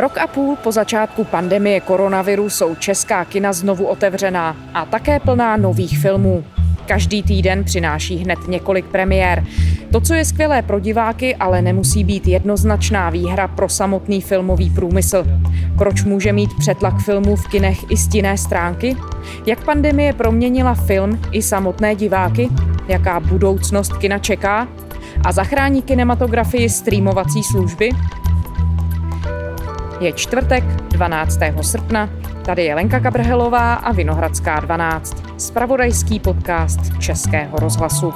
Rok a půl po začátku pandemie koronaviru jsou česká kina znovu otevřená a také plná nových filmů. Každý týden přináší hned několik premiér. To, co je skvělé pro diváky, ale nemusí být jednoznačná výhra pro samotný filmový průmysl. Proč může mít přetlak filmů v kinech i stinné stránky? Jak pandemie proměnila film i samotné diváky? Jaká budoucnost kina čeká? A zachrání kinematografii streamovací služby? Je čtvrtek, 12. srpna. Tady je Lenka Kabrhelová a Vinohradská 12. Spravodajský podcast Českého rozhlasu.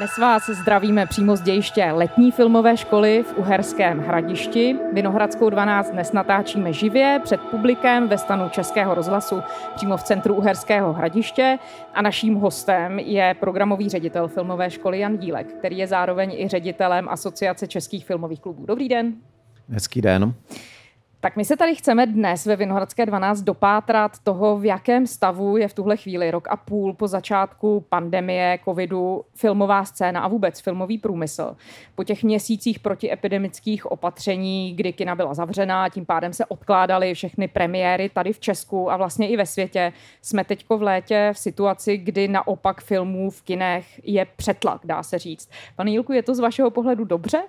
Dnes vás zdravíme přímo z dějiště letní filmové školy v Uherském hradišti. Vinohradskou 12 dnes natáčíme živě před publikem ve stanu Českého rozhlasu přímo v centru Uherského hradiště. A naším hostem je programový ředitel filmové školy Jan Dílek, který je zároveň i ředitelem Asociace českých filmových klubů. Dobrý den. Hezký den. Tak my se tady chceme dnes ve Vinohradské 12 dopátrat toho, v jakém stavu je v tuhle chvíli rok a půl po začátku pandemie, covidu, filmová scéna a vůbec filmový průmysl. Po těch měsících protiepidemických opatření, kdy kina byla zavřená, tím pádem se odkládaly všechny premiéry tady v Česku a vlastně i ve světě, jsme teďko v létě v situaci, kdy naopak filmů v kinech je přetlak, dá se říct. Pane Jilku, je to z vašeho pohledu dobře?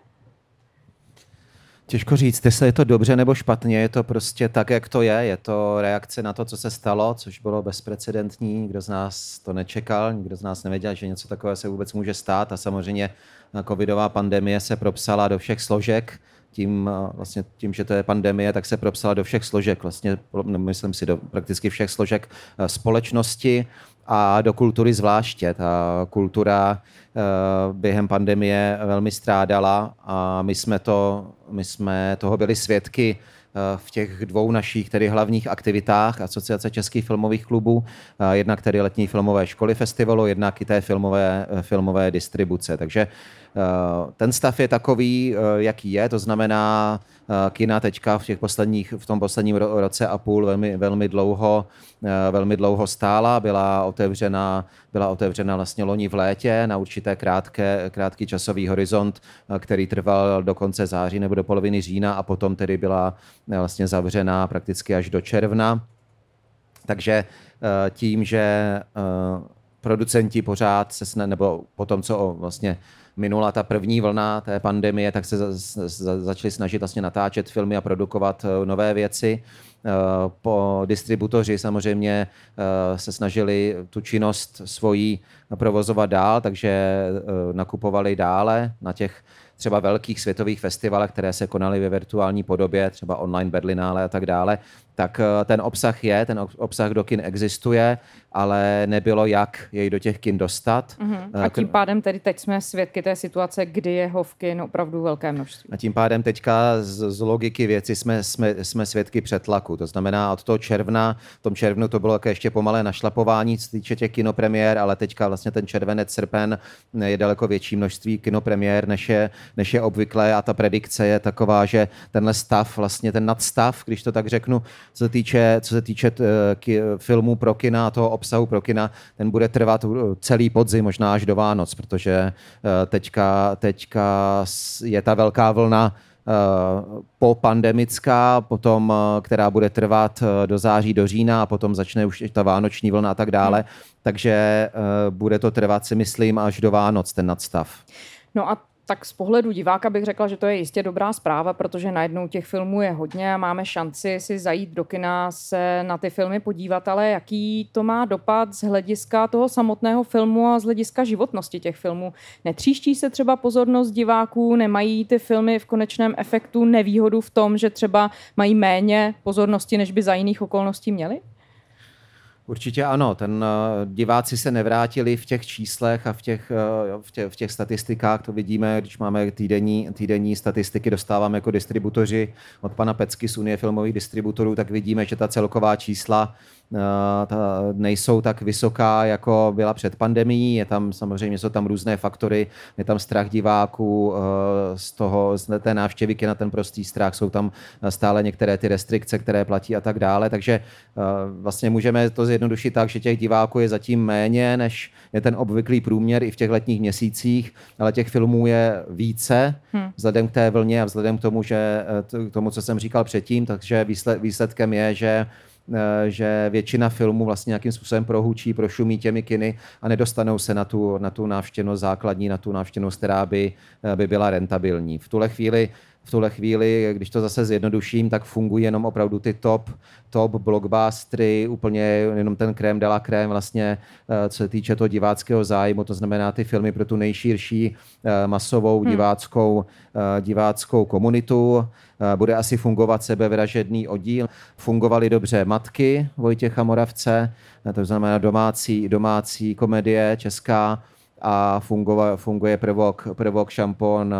Těžko říct, jestli je to dobře nebo špatně, je to prostě tak, jak to je. Je to reakce na to, co se stalo, což bylo bezprecedentní. Nikdo z nás to nečekal, nikdo z nás nevěděl, že něco takového se vůbec může stát. A samozřejmě covidová pandemie se propsala do všech složek. Tím, vlastně tím, že to je pandemie, tak se propsala do všech složek, vlastně, myslím si, do prakticky všech složek společnosti a do kultury zvláště. Ta kultura eh, během pandemie velmi strádala a my jsme, to, my jsme toho byli svědky eh, v těch dvou našich tedy hlavních aktivitách Asociace českých filmových klubů, eh, jednak tedy letní filmové školy festivalu, jednak i té filmové, filmové distribuce. Takže ten stav je takový, jaký je, to znamená, kina teďka v, těch posledních, v tom posledním roce a půl velmi, velmi, dlouho, velmi dlouho stála, byla otevřena, byla otevřena vlastně loni v létě na určité krátké, krátký časový horizont, který trval do konce září nebo do poloviny října a potom tedy byla vlastně zavřena prakticky až do června. Takže tím, že producenti pořád se nebo po tom, co vlastně minula ta první vlna té pandemie, tak se za, za, začali snažit vlastně natáčet filmy a produkovat eh, nové věci. Eh, po distributoři samozřejmě eh, se snažili tu činnost svojí provozovat dál, takže nakupovali dále na těch třeba velkých světových festivalech, které se konaly ve virtuální podobě, třeba online Berlinále a tak dále, tak ten obsah je, ten obsah do kin existuje ale nebylo jak jej do těch kin dostat. Mm-hmm. A tím pádem tedy teď jsme svědky té situace, kdy je ho v kin opravdu velké množství. A tím pádem teďka z, z logiky věci jsme, jsme, jsme svědky přetlaku. To znamená od toho června, v tom červnu to bylo ještě pomalé našlapování, co týče těch kinopremiér, ale teďka vlastně ten červenec, srpen je daleko větší množství kinopremiér, než je, než je obvyklé a ta predikce je taková, že tenhle stav, vlastně ten nadstav, když to tak řeknu, co se týče, co se týče t, k, filmů pro kina toho obsahu pro kina, ten bude trvat celý podzim, možná až do Vánoc, protože eh, teďka, teďka je ta velká vlna eh, po pandemická, potom, eh, která bude trvat do září, do října a potom začne už ta vánoční vlna a tak dále. Hmm. Takže bude to trvat, si myslím, až do Vánoc ten nadstav. No a tak z pohledu diváka bych řekla, že to je jistě dobrá zpráva, protože najednou těch filmů je hodně a máme šanci si zajít do kina, se na ty filmy podívat, ale jaký to má dopad z hlediska toho samotného filmu a z hlediska životnosti těch filmů. Netříští se třeba pozornost diváků, nemají ty filmy v konečném efektu nevýhodu v tom, že třeba mají méně pozornosti, než by za jiných okolností měli? Určitě ano, ten uh, diváci se nevrátili v těch číslech a v těch, uh, v, tě, v těch statistikách, to vidíme, když máme týdenní, týdenní statistiky, dostáváme jako distributoři od pana Pecky z Unie filmových distributorů, tak vidíme, že ta celková čísla Eh, ta nejsou tak vysoká, jako byla před pandemí. Je tam samozřejmě, jsou tam různé faktory, je tam strach diváků eh, z toho, z té návštěvy na ten prostý strach, jsou tam stále některé ty restrikce, které platí a tak dále, takže eh, vlastně můžeme to zjednodušit tak, že těch diváků je zatím méně, než je ten obvyklý průměr i v těch letních měsících, ale těch filmů je více, hmm. vzhledem k té vlně a vzhledem k tomu, že, k tomu, co jsem říkal předtím, takže výsledkem je, že Eh, že většina filmů vlastně nějakým způsobem prohučí, prošumí těmi kiny a nedostanou se na tu, na tu návštěvnost základní, na tu návštěvnost, která by, eh, by byla rentabilní. V tuhle chvíli v tuhle chvíli, když to zase zjednoduším, tak fungují jenom opravdu ty top, top blockbustery, úplně jenom ten krém de la krém vlastně, eh, co se týče toho diváckého zájmu, to znamená ty filmy pro tu nejširší masovou hmm. diváckou, diváckou komunitu. Bude asi fungovat sebevražedný oddíl. Fungovaly dobře Matky Vojtěcha Moravce, to znamená domácí, domácí komedie česká, a funguje, funguje prvok, prvok šampon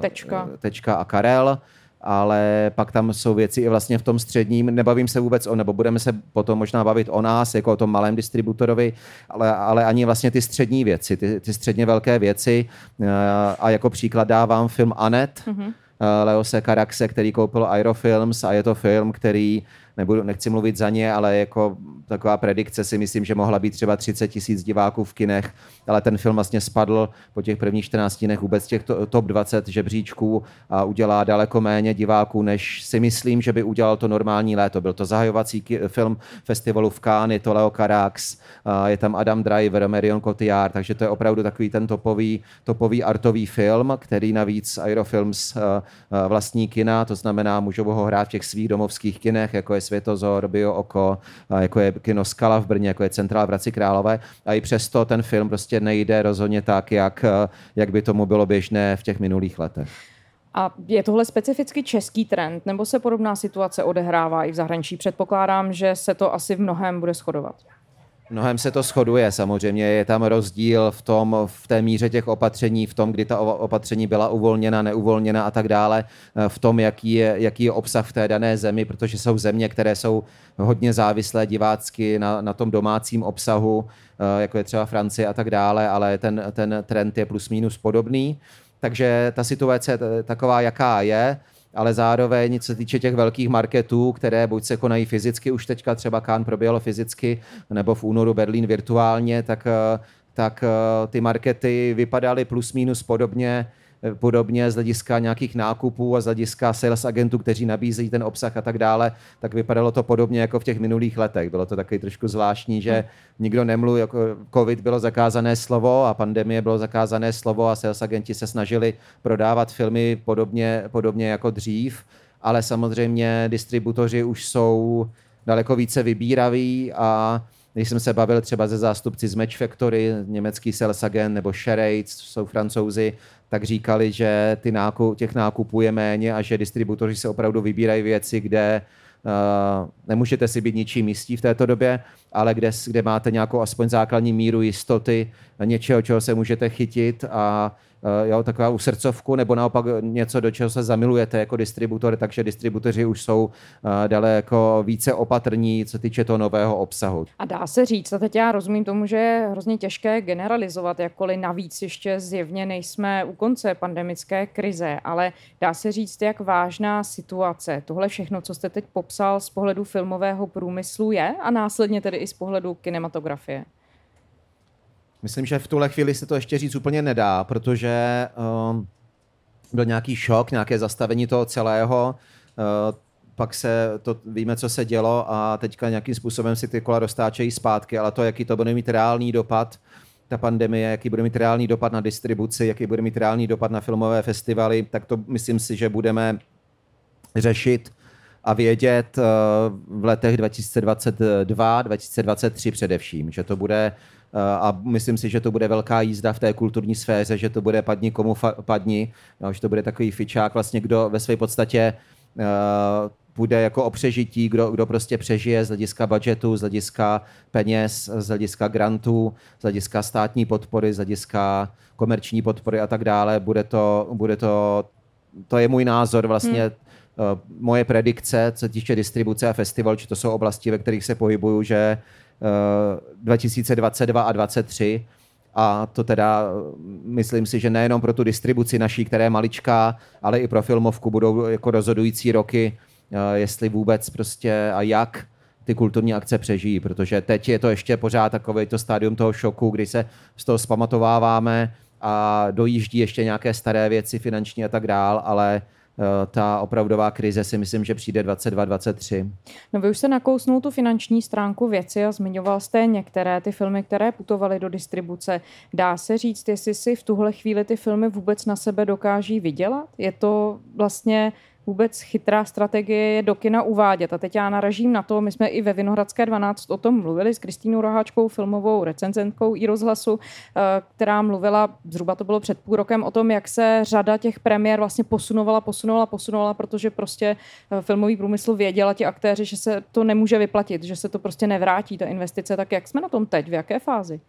tečka. tečka a Karel ale pak tam jsou věci i vlastně v tom středním, nebavím se vůbec o, nebo budeme se potom možná bavit o nás, jako o tom malém distributorovi, ale, ale ani vlastně ty střední věci, ty, ty středně velké věci a jako příklad dávám film Anet, mm-hmm. Leose Karaxe, který koupil Aerofilms a je to film, který nebudu, nechci mluvit za ně, ale jako taková predikce si myslím, že mohla být třeba 30 tisíc diváků v kinech, ale ten film vlastně spadl po těch prvních 14 dnech vůbec těch top 20 žebříčků a udělá daleko méně diváků, než si myslím, že by udělal to normální léto. Byl to zahajovací film festivalu v je to Leo Carax, je tam Adam Driver, Marion Cotillard, takže to je opravdu takový ten topový, topový artový film, který navíc Aerofilms vlastní kina, to znamená, můžou ho hrát v těch svých domovských kinech, jako je Světozor, Bio Oko, jako je kino Skala v Brně, jako je Centrál v Hradci Králové. A i přesto ten film prostě nejde rozhodně tak, jak, jak by tomu bylo běžné v těch minulých letech. A je tohle specificky český trend, nebo se podobná situace odehrává i v zahraničí? Předpokládám, že se to asi v mnohem bude shodovat. Mnohem se to shoduje, samozřejmě je tam rozdíl v tom, v té míře těch opatření, v tom, kdy ta opatření byla uvolněna, neuvolněna a tak dále, v tom, jaký je, jaký je obsah v té dané zemi, protože jsou země, které jsou hodně závislé divácky na, na tom domácím obsahu, eh, jako je třeba Francie a tak dále, ale ten, ten trend je plus minus podobný. Takže ta situace je taková, jaká je ale zároveň, co se týče těch velkých marketů, které buď se konají fyzicky, už teďka třeba Kán proběhlo fyzicky, nebo v únoru Berlín virtuálně, tak, eh, tak eh, ty markety vypadaly plus minus podobně podobně z hlediska nějakých nákupů a z hlediska sales agentů, kteří nabízejí ten obsah a tak dále, tak vypadalo to podobně jako v těch minulých letech. Bylo to taky trošku zvláštní, že nikdo nemluví, jako covid bylo zakázané slovo a pandemie bylo zakázané slovo a sales agenti se snažili prodávat filmy podobně, podobně jako dřív, ale samozřejmě distributoři už jsou daleko více vybíraví a když jsem se bavil třeba ze zástupci z Match Factory, německý sales agent nebo Charades, jsou francouzi, tak říkali, že ty nákup, těch nákupů je méně a že distributoři se opravdu vybírají věci, kde uh, nemůžete si být ničím jistí v této době, ale kde, kde máte nějakou aspoň základní míru jistoty něčeho, čeho se můžete chytit a jo, taková u srdcovku, nebo naopak něco, do čeho se zamilujete jako distributor, takže distributoři už jsou eh, daleko více opatrní, co týče toho nového obsahu. A dá se říct, a teď já rozumím tomu, že je hrozně těžké generalizovat, jakkoliv navíc ještě zjevně nejsme u konce pandemické krize, ale dá se říct, jak vážná situace tohle všechno, co jste teď popsal z pohledu filmového průmyslu je a následně tedy i z pohledu kinematografie. Myslím, že v tuhle chvíli se to ještě říct úplně nedá, protože um, byl nějaký šok, nějaké zastavení toho celého. Uh, pak se to, víme, co se dělo a teďka nějakým způsobem si ty kola dostáčejí zpátky, ale to, jaký to bude mít reálný dopad, ta pandemie, jaký bude mít reálný dopad na distribuci, jaký bude mít reálný dopad na filmové festivaly, tak to myslím si, že budeme řešit a vědět uh, v letech 2022, 2023 především, že to bude Eh, a myslím si, že to bude velká jízda v té kulturní sféře, že to bude padni komu padni, no, že to bude takový fičák vlastně, kdo ve své podstatě bude jako o přežití, kdo, kdo prostě přežije z hlediska budgetu, z hlediska peněz, z hlediska grantů, z hlediska státní podpory, z hlediska komerční podpory a tak dále. Bude to, bude to, to je můj názor vlastně, hmm. moje predikce, co týče distribuce a festival, či to jsou oblasti, ve kterých se pohybuju, že 2022 a 2023. A to teda myslím si, že nejenom pro tu distribuci naší, která je maličká, ale i pro filmovku budou jako rozhodující roky, eh, jestli vůbec prostě a jak ty kulturní akce přežijí, protože teď je to ještě pořád takové to stádium toho šoku, kdy se z toho zpamatováváme a dojíždí ještě nějaké staré věci finanční a tak dál, ale Eh, ta opravdová krize si myslím, že přijde 22-23. No vy už se nakousnul tu finanční stránku věci a zmiňoval jste některé ty filmy, které putovaly do distribuce. Dá se říct, jestli si v tuhle chvíli ty filmy vůbec na sebe dokáží vydělat? Je to vlastně vůbec chytrá strategie je do kina uvádět. A teď já naražím na to, my jsme i ve Vinohradské 12 o tom mluvili s Kristýnou Roháčkou, filmovou recenzentkou i rozhlasu, eh, která mluvila, zhruba to bylo před půl rokem, o tom, jak se řada těch premiér vlastně posunovala, posunovala, posunovala, protože prostě eh, filmový průmysl věděla ti aktéři, že se to nemůže vyplatit, že se to prostě nevrátí, ta investice. Tak jak jsme na tom teď? V jaké fázi?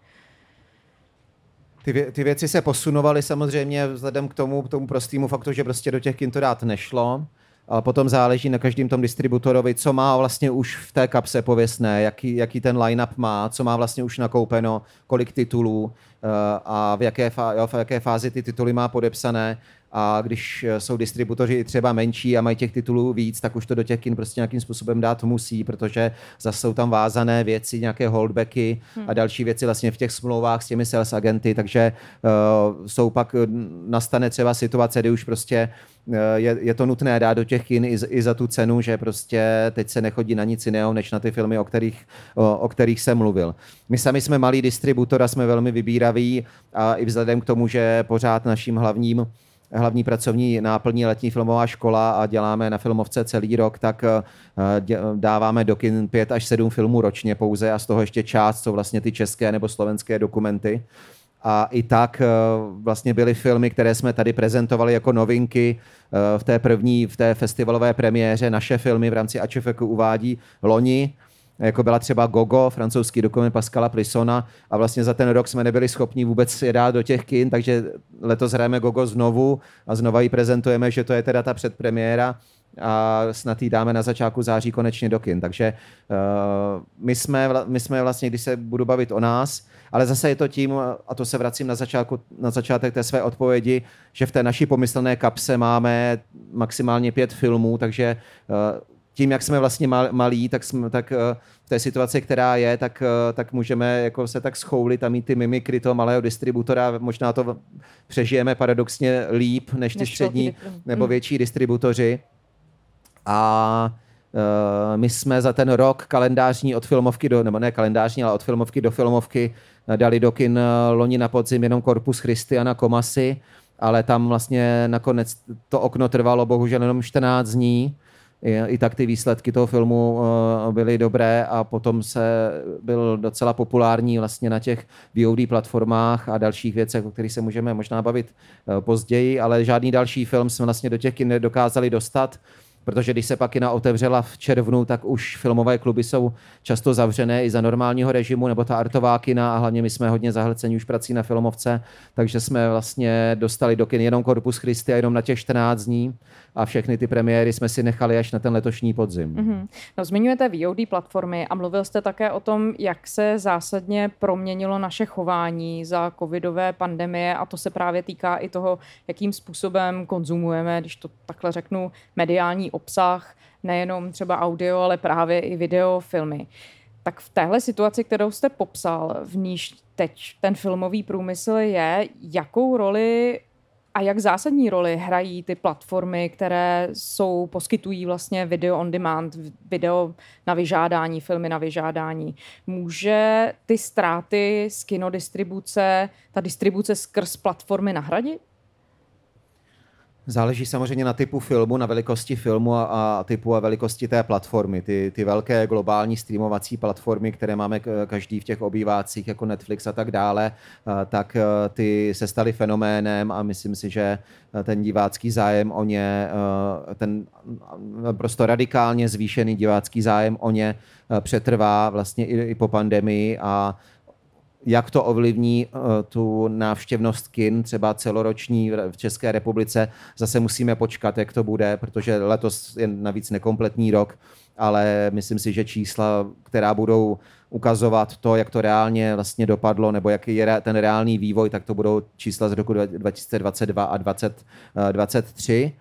Ty, vě, ty věci se posunovaly samozřejmě vzhledem k tomu, k tomu prostému faktu, že prostě do těch kin to dát nešlo. Ale potom záleží na každém tom distributorovi, co má vlastně už v té kapse pověstné, jaký, jaký ten line-up má, co má vlastně už nakoupeno, kolik titulů eh, a v jaké, fá, v jaké fázi ty tituly má podepsané a když eh, jsou distributoři třeba menší a mají těch titulů víc, tak už to do těch kin prostě nějakým způsobem dát musí, protože zase jsou tam vázané věci, nějaké holdbacky hmm. a další věci vlastně v těch smlouvách s těmi sales agenty, takže uh, jsou pak, nastane třeba situace, kdy už prostě uh, je, je to nutné dát do těch kin i, i za tu cenu, že prostě teď se nechodí na nic jiného, než na ty filmy, o kterých, o, o kterých jsem mluvil. My sami jsme malý distributor a jsme velmi vybíraví a i vzhledem k tomu, že pořád naším hlavním hlavní pracovní náplní letní filmová škola a děláme na filmovce celý rok, tak eh, dáváme do kin pět až sedm filmů ročně pouze a z toho ještě část jsou vlastně ty české nebo slovenské dokumenty. A i tak eh, vlastně byly filmy, které jsme tady prezentovali jako novinky eh, v té první, v té festivalové premiéře. Naše filmy v rámci AČFK uvádí loni jako byla třeba Gogo, francouzský dokument Pascala Prissona a vlastně za ten rok jsme nebyli schopni vůbec je dát do těch kin, takže letos hrajeme Gogo znovu a znova ji prezentujeme, že to je teda ta předpremiéra a snad ji dáme na začátku září konečně do kin. Takže uh, my, jsme, my jsme vlastně, když se budu bavit o nás, ale zase je to tím, a to se vracím na, začátku, na začátek té své odpovědi, že v té naší pomyslné kapse máme maximálně pět filmů, takže uh, tím, jak jsme vlastně malí, tak, jsme, tak eh, v té situaci, která je, tak, eh, tak můžeme jako se tak schoulit a mít ty mimikry toho malého distributora. Možná to přežijeme paradoxně líp než ty než střední nebo hmm. větší distributoři. A uh, my jsme za ten rok kalendářní od filmovky do, nebo ne kalendářní, ale od filmovky do filmovky dali do kin loni na podzim jenom Korpus Christi a Komasy, ale tam vlastně nakonec to okno trvalo bohužel jenom 14 dní i tak ty výsledky toho filmu eh, byly dobré a potom se byl docela populární vlastně na těch VOD platformách a dalších věcech, o kterých se můžeme možná bavit eh, později, ale žádný další film jsme vlastně do těch nedokázali dostat protože když se pak kina otevřela v červnu, tak už filmové kluby jsou často zavřené i za normálního režimu, nebo ta artová kina a hlavně my jsme hodně zahlceni už prací na filmovce, takže jsme vlastně dostali do kin jenom Corpus Christi a jenom na těch 14 dní a všechny ty premiéry jsme si nechali až na ten letošní podzim. Mm-hmm. No, zmiňujete VOD platformy a mluvil jste také o tom, jak se zásadně proměnilo naše chování za covidové pandemie a to se právě týká i toho, jakým způsobem konzumujeme, když to takhle řeknu, mediální obsah, nejenom třeba audio, ale právě i video, filmy. Tak v téhle situaci, kterou jste popsal, v níž teď ten filmový průmysl je, jakou roli a jak zásadní roli hrají ty platformy, které jsou, poskytují vlastně video on demand, video na vyžádání, filmy na vyžádání. Může ty ztráty z kinodistribuce, ta distribuce skrz platformy nahradit? Záleží samozřejmě na typu filmu, na velikosti filmu a, a typu a velikosti té platformy. Ty, ty velké globální streamovací platformy, které máme každý v těch obývácích, jako Netflix a tak dále, tak ty se staly fenoménem a myslím si, že ten divácký zájem o ně, ten prostě radikálně zvýšený divácký zájem o ně přetrvá vlastně i, i po pandemii a jak to ovlivní uh, tu návštěvnost kin, třeba celoroční v České republice. Zase musíme počkat, jak to bude, protože letos je navíc nekompletní rok, ale myslím si, že čísla, která budou ukazovat to, jak to reálně vlastně dopadlo, nebo jaký je ten reálný vývoj, tak to budou čísla z roku 2022 a 2023.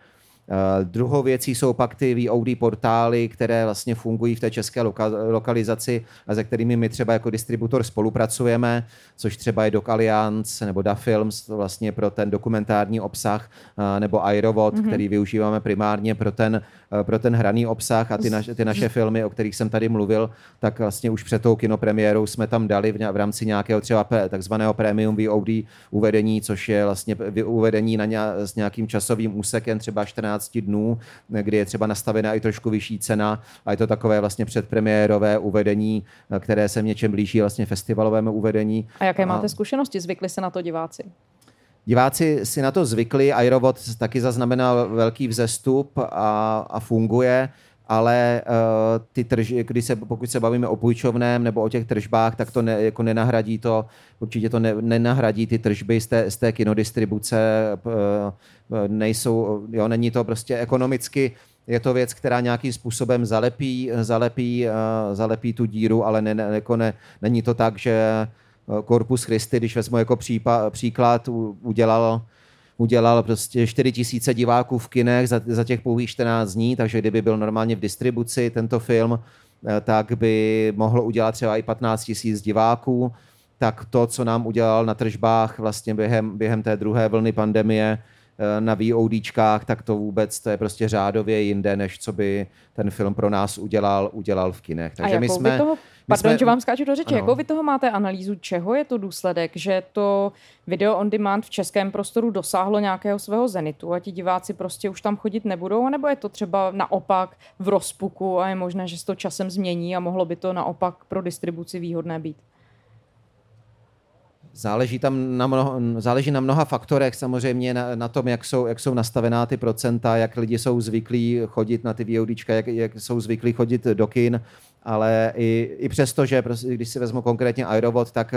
Uh, druhou věcí jsou pak ty VOD portály, které vlastně fungují v té české loka- lokalizaci a se kterými my třeba jako distributor spolupracujeme, což třeba je Doc Alliance nebo Da Films vlastně pro ten dokumentární obsah, uh, nebo Aerovod, mm-hmm. který využíváme primárně pro ten, uh, pro ten hraný obsah a ty, naš- ty naše filmy, o kterých jsem tady mluvil, tak vlastně už před tou kinopremiérou jsme tam dali v, v rámci nějakého třeba takzvaného premium VOD uvedení, což je vlastně uvedení na ně- s nějakým časovým úsekem třeba 14 14 dnů, kdy je třeba nastavená i trošku vyšší cena a je to takové vlastně předpremiérové uvedení, které se v něčem blíží vlastně festivalovému uvedení. A jaké máte a... zkušenosti? Zvykli se na to diváci? Diváci si na to zvykli, Aerovod taky zaznamenal velký vzestup a, a funguje ale uh, ty tržby, když se, pokud se bavíme o půjčovném nebo o těch tržbách, tak to ne, jako nenahradí to, určitě to ne, nenahradí ty tržby z té, z té kinodistribuce, uh, nejsou, jo, není to prostě ekonomicky, je to věc, která nějakým způsobem zalepí, zalepí, uh, zalepí tu díru, ale ne, ne, jako ne, není to tak, že Corpus Christi, když vezmu jako případ, příklad, udělal udělal prostě 4 tisíce diváků v kinech za, za těch pouhých 14 dní, takže kdyby byl normálně v distribuci tento film, eh, tak by mohl udělat třeba i 15 tisíc diváků. Tak to, co nám udělal na tržbách vlastně během, během té druhé vlny pandemie, na VODčkách, tak to vůbec to je prostě řádově jinde, než co by ten film pro nás udělal, udělal v kinech. Takže my jsme, toho Pardon, jsme... že vám skáču do řeči. Jakou vy toho máte analýzu, čeho je to důsledek, že to video on demand v českém prostoru dosáhlo nějakého svého zenitu a ti diváci prostě už tam chodit nebudou, nebo je to třeba naopak v rozpuku a je možné, že se to časem změní a mohlo by to naopak pro distribuci výhodné být? Záleží tam na mnoho, záleží na mnoha faktorech, samozřejmě na, na tom, jak jsou, jak jsou nastavená ty procenta, jak lidi jsou zvyklí chodit na ty VODčka, jak, jak jsou zvyklí chodit do kin ale i, i přesto, že prostě, když si vezmu konkrétně Aerovod, tak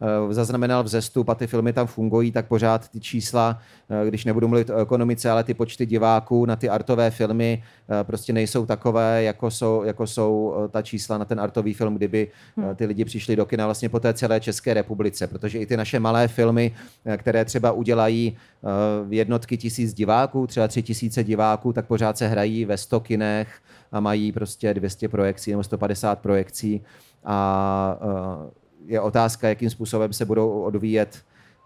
uh, zaznamenal vzestup a ty filmy tam fungují, tak pořád ty čísla, uh, když nebudu mluvit o ekonomice, ale ty počty diváků na ty artové filmy uh, prostě nejsou takové, jako jsou, jako jsou ta čísla na ten artový film, kdyby uh, ty lidi přišli do kina vlastně po té celé České republice, protože i ty naše malé filmy, uh, které třeba udělají jednotky tisíc diváků, třeba tři tisíce diváků, tak pořád se hrají ve stokinech, a mají prostě 200 projekcí nebo 150 projekcí a eh, je otázka, jakým způsobem se budou odvíjet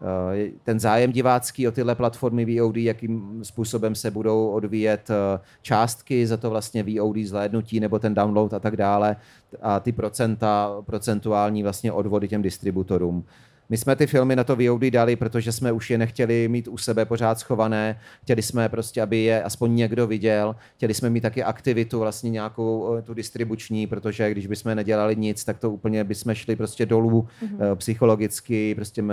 eh, ten zájem divácký o tyhle platformy VOD, jakým způsobem se budou odvíjet eh, částky za to vlastně VOD zhlédnutí nebo ten download a tak dále a ty procenta, procentuální vlastně odvody těm distributorům. My jsme ty filmy na to VOD dali, protože jsme už je nechtěli mít u sebe pořád schované. Chtěli jsme prostě, aby je aspoň někdo viděl. Chtěli jsme mít taky aktivitu vlastně nějakou tu distribuční, protože když bychom nedělali nic, tak to úplně bychom šli prostě dolů mm-hmm. psychologicky, prostě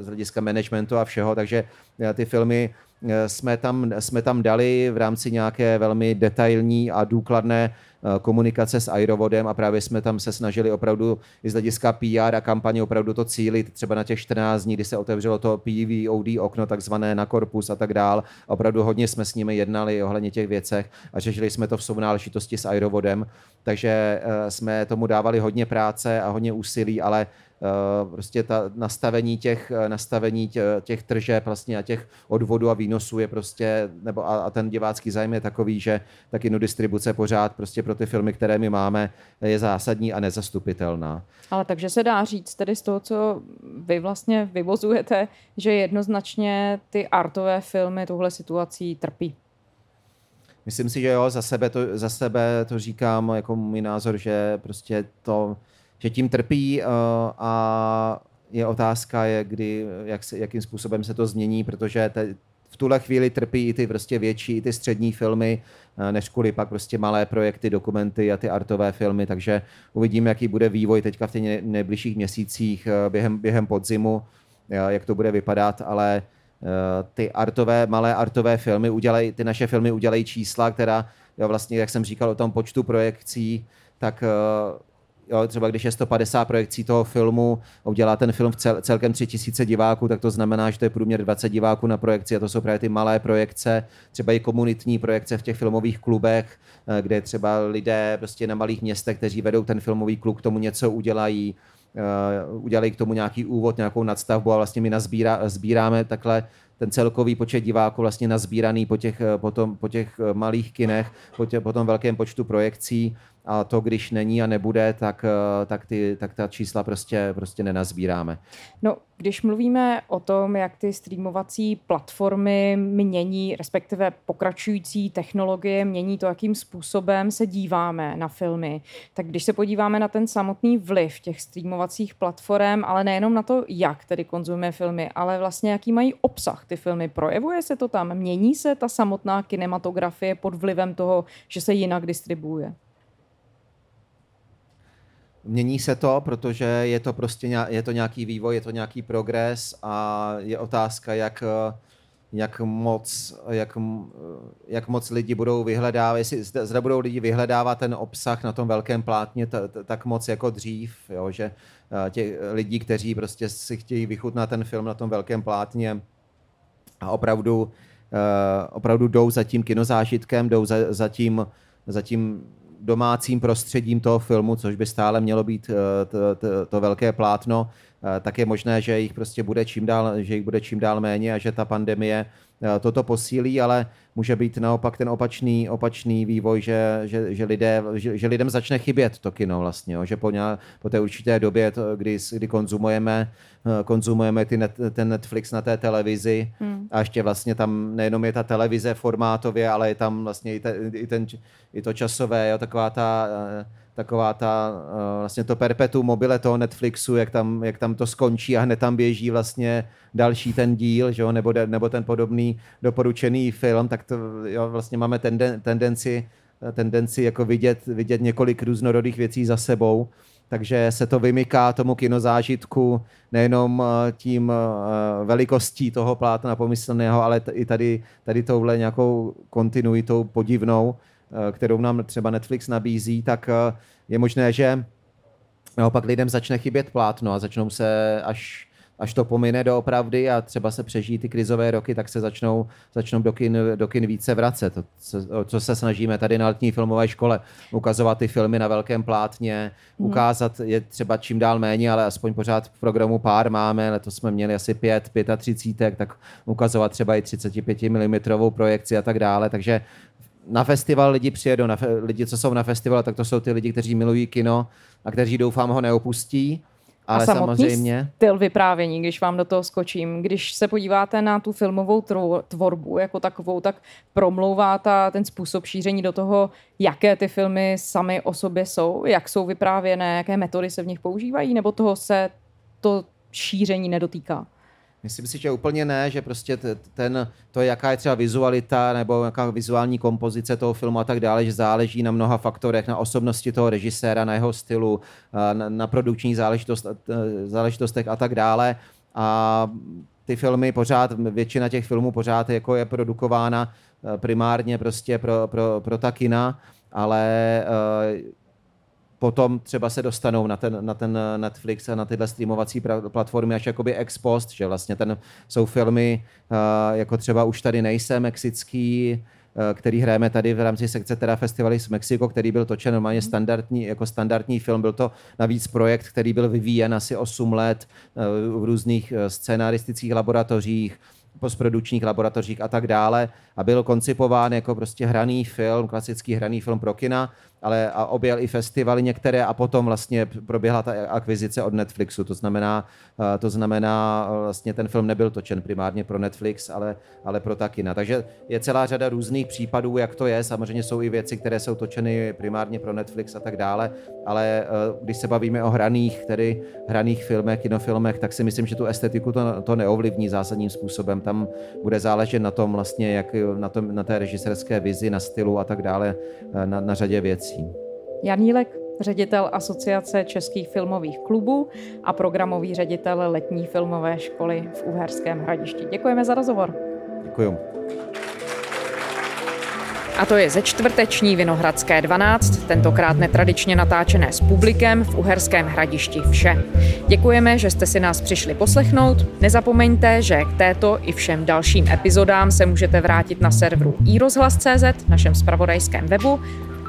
z hlediska managementu a všeho. Takže eh, ty filmy eh, jsme tam, jsme tam dali v rámci nějaké velmi detailní a důkladné Eh, komunikace s Aerovodem a právě jsme tam se snažili opravdu i z hlediska PR a kampaně opravdu to cílit třeba na těch 14 dní, kdy se otevřelo to PVOD okno takzvané na korpus a tak dál. Opravdu hodně jsme s nimi jednali ohledně těch věcech a řešili jsme to v sounáležitosti s Aerovodem, takže eh, jsme tomu dávali hodně práce a hodně úsilí, ale Eh, prostě ta nastavení těch, eh, nastavení těch tržeb vlastně a těch odvodů a výnosů je prostě, nebo a, a ten divácký zájem je takový, že tak ino distribuce pořád prostě pro ty filmy, které my máme, je zásadní a nezastupitelná. Ale takže se dá říct tedy z toho, co vy vlastně vyvozujete, že jednoznačně ty artové filmy tuhle situací trpí. Myslím si, že jo, za sebe to, za sebe to říkám jako můj názor, že prostě to že tím trpí uh, a je otázka, je, kdy, jak se, jakým způsobem se to změní, protože te, v tuhle chvíli trpí i ty prostě větší, i ty střední filmy, uh, než kvůli pak prostě malé projekty, dokumenty a ty artové filmy, takže uvidíme, jaký bude vývoj teďka v těch nejbližších měsících uh, během, během podzimu, jak to bude vypadat, ale ty artové, malé artové filmy udělají, ty naše filmy udělají čísla, která, jo, vlastně, jak jsem říkal o tom počtu projekcí, tak jo, třeba když je 150 projekcí toho filmu udělá ten film v cel, celkem 3000 diváků, tak to znamená, že to je průměr 20 diváků na projekci a to jsou právě ty malé projekce, třeba i komunitní projekce v těch filmových klubech, eh, kde třeba lidé prostě na malých městech, kteří vedou ten filmový klub, k tomu něco udělají, uh, udělají k tomu nějaký úvod, nějakou nadstavbu a vlastně my nazbírá, sbíráme takhle ten celkový počet diváků vlastně nazbíraný po těch, po, tom, po těch malých kinech, po, tě, po tom velkém počtu projekcí a to, když není a nebude, tak, eh, tak, ty, tak ta čísla prostě, prostě nenazbíráme. No, když mluvíme o tom, jak ty streamovací platformy mění, respektive pokračující technologie mění to, jakým způsobem se díváme na filmy, tak když se podíváme na ten samotný vliv těch streamovacích platform, ale nejenom na to, jak tedy konzumujeme filmy, ale vlastně jaký mají obsah ty filmy, projevuje se to tam, mění se ta samotná kinematografie pod vlivem toho, že se jinak distribuuje? Mění se to, protože je to prostě je to nějaký vývoj, je to nějaký progres a je otázka, jak, jak, moc, jak, jak moc lidi budou vyhledávat, jestli zda budou lidi vyhledávat ten obsah na tom velkém plátně t, t, tak moc jako dřív, jo, že eh, těch lidí, kteří prostě si chtějí vychutnat ten film na tom velkém plátně a opravdu, uh, opravdu jdou za tím kinozážitkem, jdou za, za, tím, za tím domácím prostředím toho filmu, což by stále mělo být eh, to, to, to velké plátno, eh, tak je možné, že jich prostě bude čím dál, že jich bude čím dál méně a že ta pandemie toto posílí, ale může být naopak ten opačný, opačný vývoj, že, že, že, lidé, že, že lidem začne chybět to kino vlastně, jo, že po, ně, po té určité době, to, kdy, kdy konzumujeme, konzumujeme ty net, ten Netflix na té televizi hmm. a ještě vlastně tam nejenom je ta televize formátově, ale je tam vlastně i, te, i, ten, i to časové, jo, taková ta taková ta, vlastně to perpetuum mobile toho Netflixu, jak tam, jak tam to skončí a hned tam běží vlastně další ten díl, že jo, nebo, nebo ten podobný doporučený film, tak to jo, vlastně máme tenden, tendenci, tendenci jako vidět, vidět několik různorodých věcí za sebou, takže se to vymyká tomu kinozážitku nejenom tím velikostí toho plátna pomyslného, ale i tady, tady touhle nějakou kontinuitou podivnou, kterou nám třeba Netflix nabízí, tak je možné, že naopak lidem začne chybět plátno a začnou se až až to pomine doopravdy a třeba se přežijí ty krizové roky, tak se začnou, začnou do, kin, do kin více vracet. To, co, co se snažíme tady na letní filmové škole, ukazovat ty filmy na velkém plátně, mm. ukázat je třeba čím dál méně, ale aspoň pořád v programu pár máme, letos jsme měli asi pět, 35, tak ukazovat třeba i 35 mm projekci a tak dále, takže na festival lidi přijedou, na fe, lidi, co jsou na festival, tak to jsou ty lidi, kteří milují kino a kteří doufám ho neopustí. Ale a samozřejmě styl vyprávění, když vám do toho skočím, když se podíváte na tu filmovou tvorbu jako takovou, tak promlouvá ta, ten způsob šíření do toho, jaké ty filmy sami o sobě jsou, jak jsou vyprávěné, jaké metody se v nich používají, nebo toho se to šíření nedotýká? Myslím si, že úplně ne, že prostě ten, to, jaká je třeba vizualita nebo jaká vizuální kompozice toho filmu a tak dále, že záleží na mnoha faktorech, na osobnosti toho režiséra, na jeho stylu, na, na produkční záležitost, záležitostech a tak dále. A ty filmy pořád, většina těch filmů pořád jako je produkována primárně prostě pro, pro, pro ta kina, ale potom třeba se dostanou na ten, na ten Netflix a na tyhle streamovací platformy až jakoby ex post, že vlastně ten, jsou filmy, uh, jako třeba Už tady nejsem, mexický, uh, který hrajeme tady v rámci sekce teda festivaly z Mexiko, který byl točen normálně mhm. standardní, jako standardní film. Byl to navíc projekt, který byl vyvíjen asi 8 let uh, v různých scénaristických laboratořích, postprodukčních laboratořích a tak dále a byl koncipován jako prostě hraný film, klasický hraný film pro kina ale a objel i festivaly některé a potom vlastně proběhla ta akvizice od Netflixu. To znamená, eh, to znamená eh, vlastně ten film nebyl točen primárně pro Netflix, ale, ale pro ta kina. Takže je celá řada různých případů, jak to je. Samozřejmě jsou i věci, které jsou točeny primárně pro Netflix a tak dále, ale eh, když se bavíme o hraných, tedy hraných filmech, kinofilmech, tak si myslím, že tu estetiku to, to neovlivní zásadním způsobem. Tam bude záležet na tom vlastně, jak na, tom, na té režisérské vizi, na stylu a tak dále, na, na řadě věcí věcí. Jan Jílek, ředitel Asociace českých filmových klubů a programový ředitel letní filmové školy v Uherském hradišti. Děkujeme za rozhovor. Děkuji. A to je ze čtvrteční Vinohradské 12, tentokrát netradičně natáčené s publikem v Uherském hradišti vše. Děkujeme, že jste si nás přišli poslechnout. Nezapomeňte, že k této i všem dalším epizodám se můžete vrátit na serveru iRozhlas.cz, našem spravodajském webu,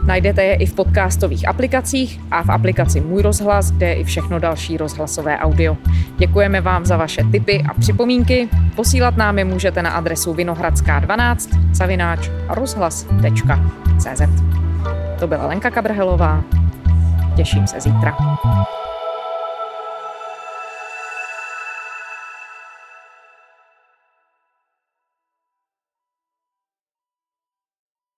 Najdete je i v podcastových aplikacích a v aplikaci Můj rozhlas, kde je i všechno další rozhlasové audio. Děkujeme vám za vaše tipy a připomínky. Posílat nám je můžete na adresu vinohradská12 zavináč rozhlas.cz. To byla Lenka Kabrhelová. Těším se zítra.